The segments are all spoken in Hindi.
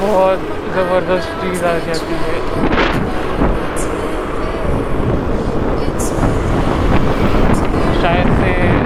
ज़बरदस्त चीज़ आ जाती है। शायद से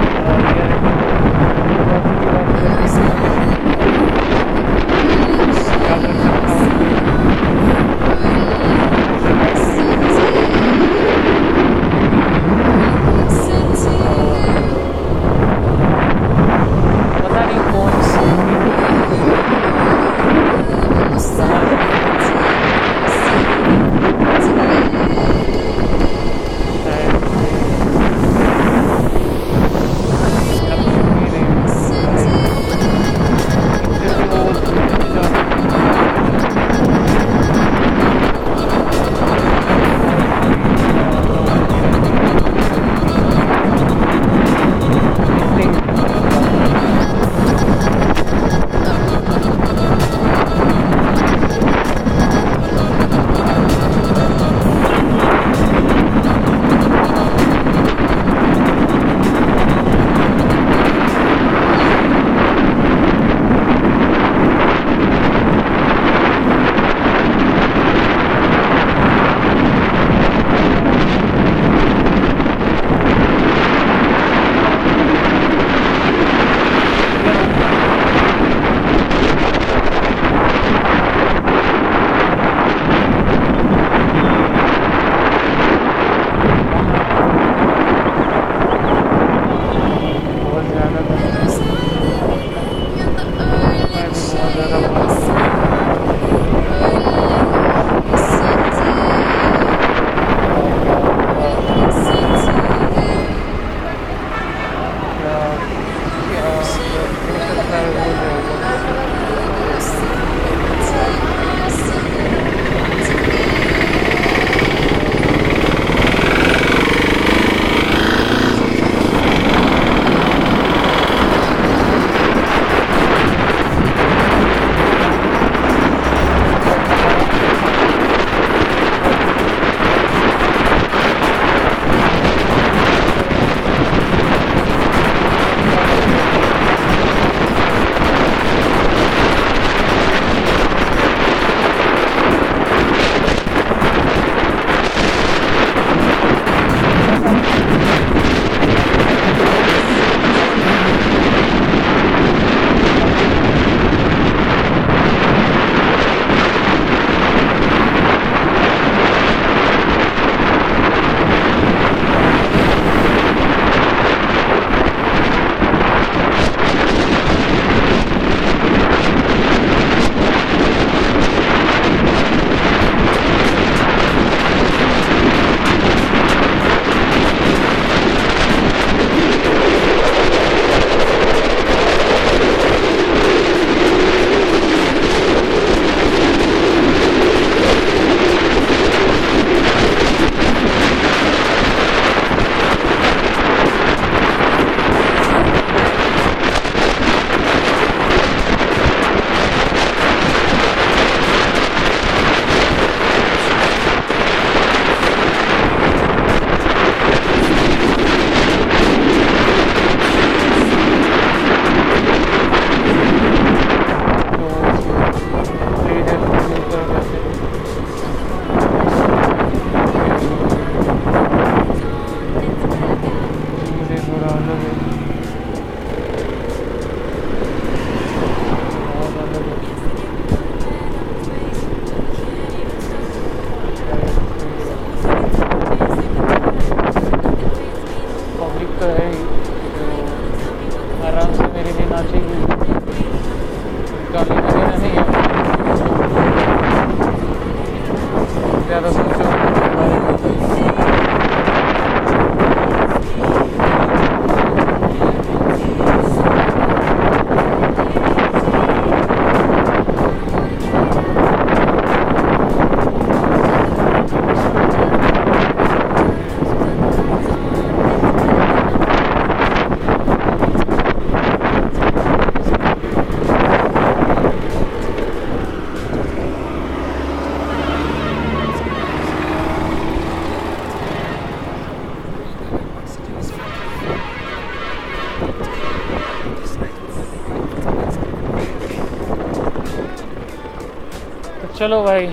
चलो भाई,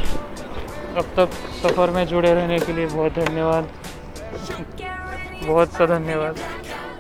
अब तक सफ़र में जुड़े रहने के लिए बहुत धन्यवाद। बहुत सा धन्यवाद।